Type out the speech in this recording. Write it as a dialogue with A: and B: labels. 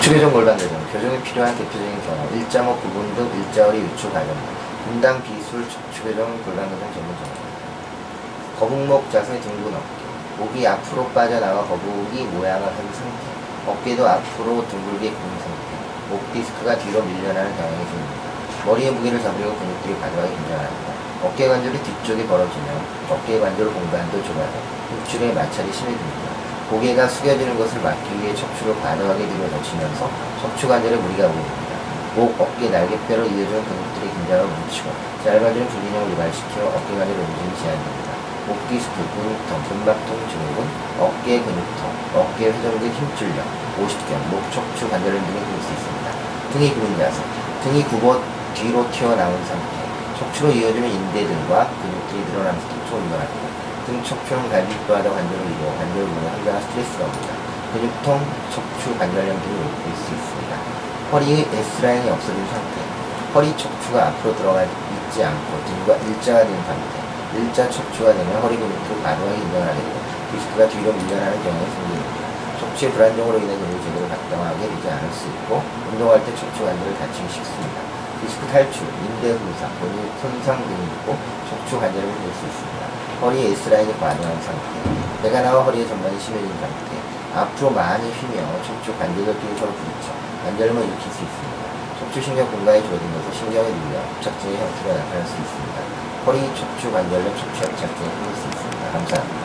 A: 척추교정 골반 교정, 교정이 필요한 대표적인 경우 일자목 부분 등 일자허리 유추 관련 분당 비술 척추교정 골반 교정 전문 전문 거북목 자세 둥근 어깨 목이 앞으로 빠져나와 거북이 모양을 한 상태 어깨도 앞으로 둥글게 굽은 상태 목 디스크가 뒤로 밀려나는 경향이 생깁니다. 머리의 무게를 잡으려고 근육들이 과도하게 긴장합니다. 어깨 관절이 뒤쪽에 벌어지면 어깨 관절 공간도 좁아져 흉줄의 마찰이 심해집니다 고개가 숙여지는 것을 막기 위해 척추를 과도하게 뒤로 젖히면서 척추 관절에 무리가 오게 됩니다. 목, 어깨, 날개뼈로 이어지는 근육들의 긴장을 묻히고 짧아지는 불균형을 유발시켜 어깨 관절 움직임이 제한됩니다. 목 디스크, 근육통, 근막통 증후군, 어깨 근육통, 어깨 회전근 힘줄력, 오십견, 목 척추 관절 등이 생길 수 있습니다. 등이 굽은 자세, 등이 굽어 뒤로 튀어나온 상태, 척추로 이어지는 인대들과 근육들이 늘어나면서 척추가 유발합니다. 등 척추는 갈비뼈하다 관절을 이루어 관절 부분에 환자가 스트레스가 옵니다. 근육통, 척추 관절염 등이 올 수 있습니다. 허리의 S라인이 없어진 상태, 허리 척추가 앞으로 들어가 있지 않고 등과 일자가 된 상태, 일자 척추가 되면 허리 근육도 과도하게 긴장을 하게 되고 디스크가 뒤로 밀려나는 경향이 생깁니다. 척추의 불안정으로 인해 근육이 제대로 작동하게 되지 않을 수 있고 운동할 때 척추 관절을 다치기 쉽습니다. 탈출, 인대 손상, 근육 손상 등이 있고 척추 관절을 생길 수 있습니다. 허리 S라인이 과도한 상태, 배가 나와 허리의 전반이 심해진 상태, 앞으로 많이 휘며 척추 관절들끼리 서로 부딪혀 관절염을 일으킬 수 있습니다. 척추신경 공간이 좁아지면서 신경이 눌려 협착증의 형태가 나타날 수 있습니다. 허리 척추 관절염 척추 협착증이 생길 수 있습니다. 감사합니다.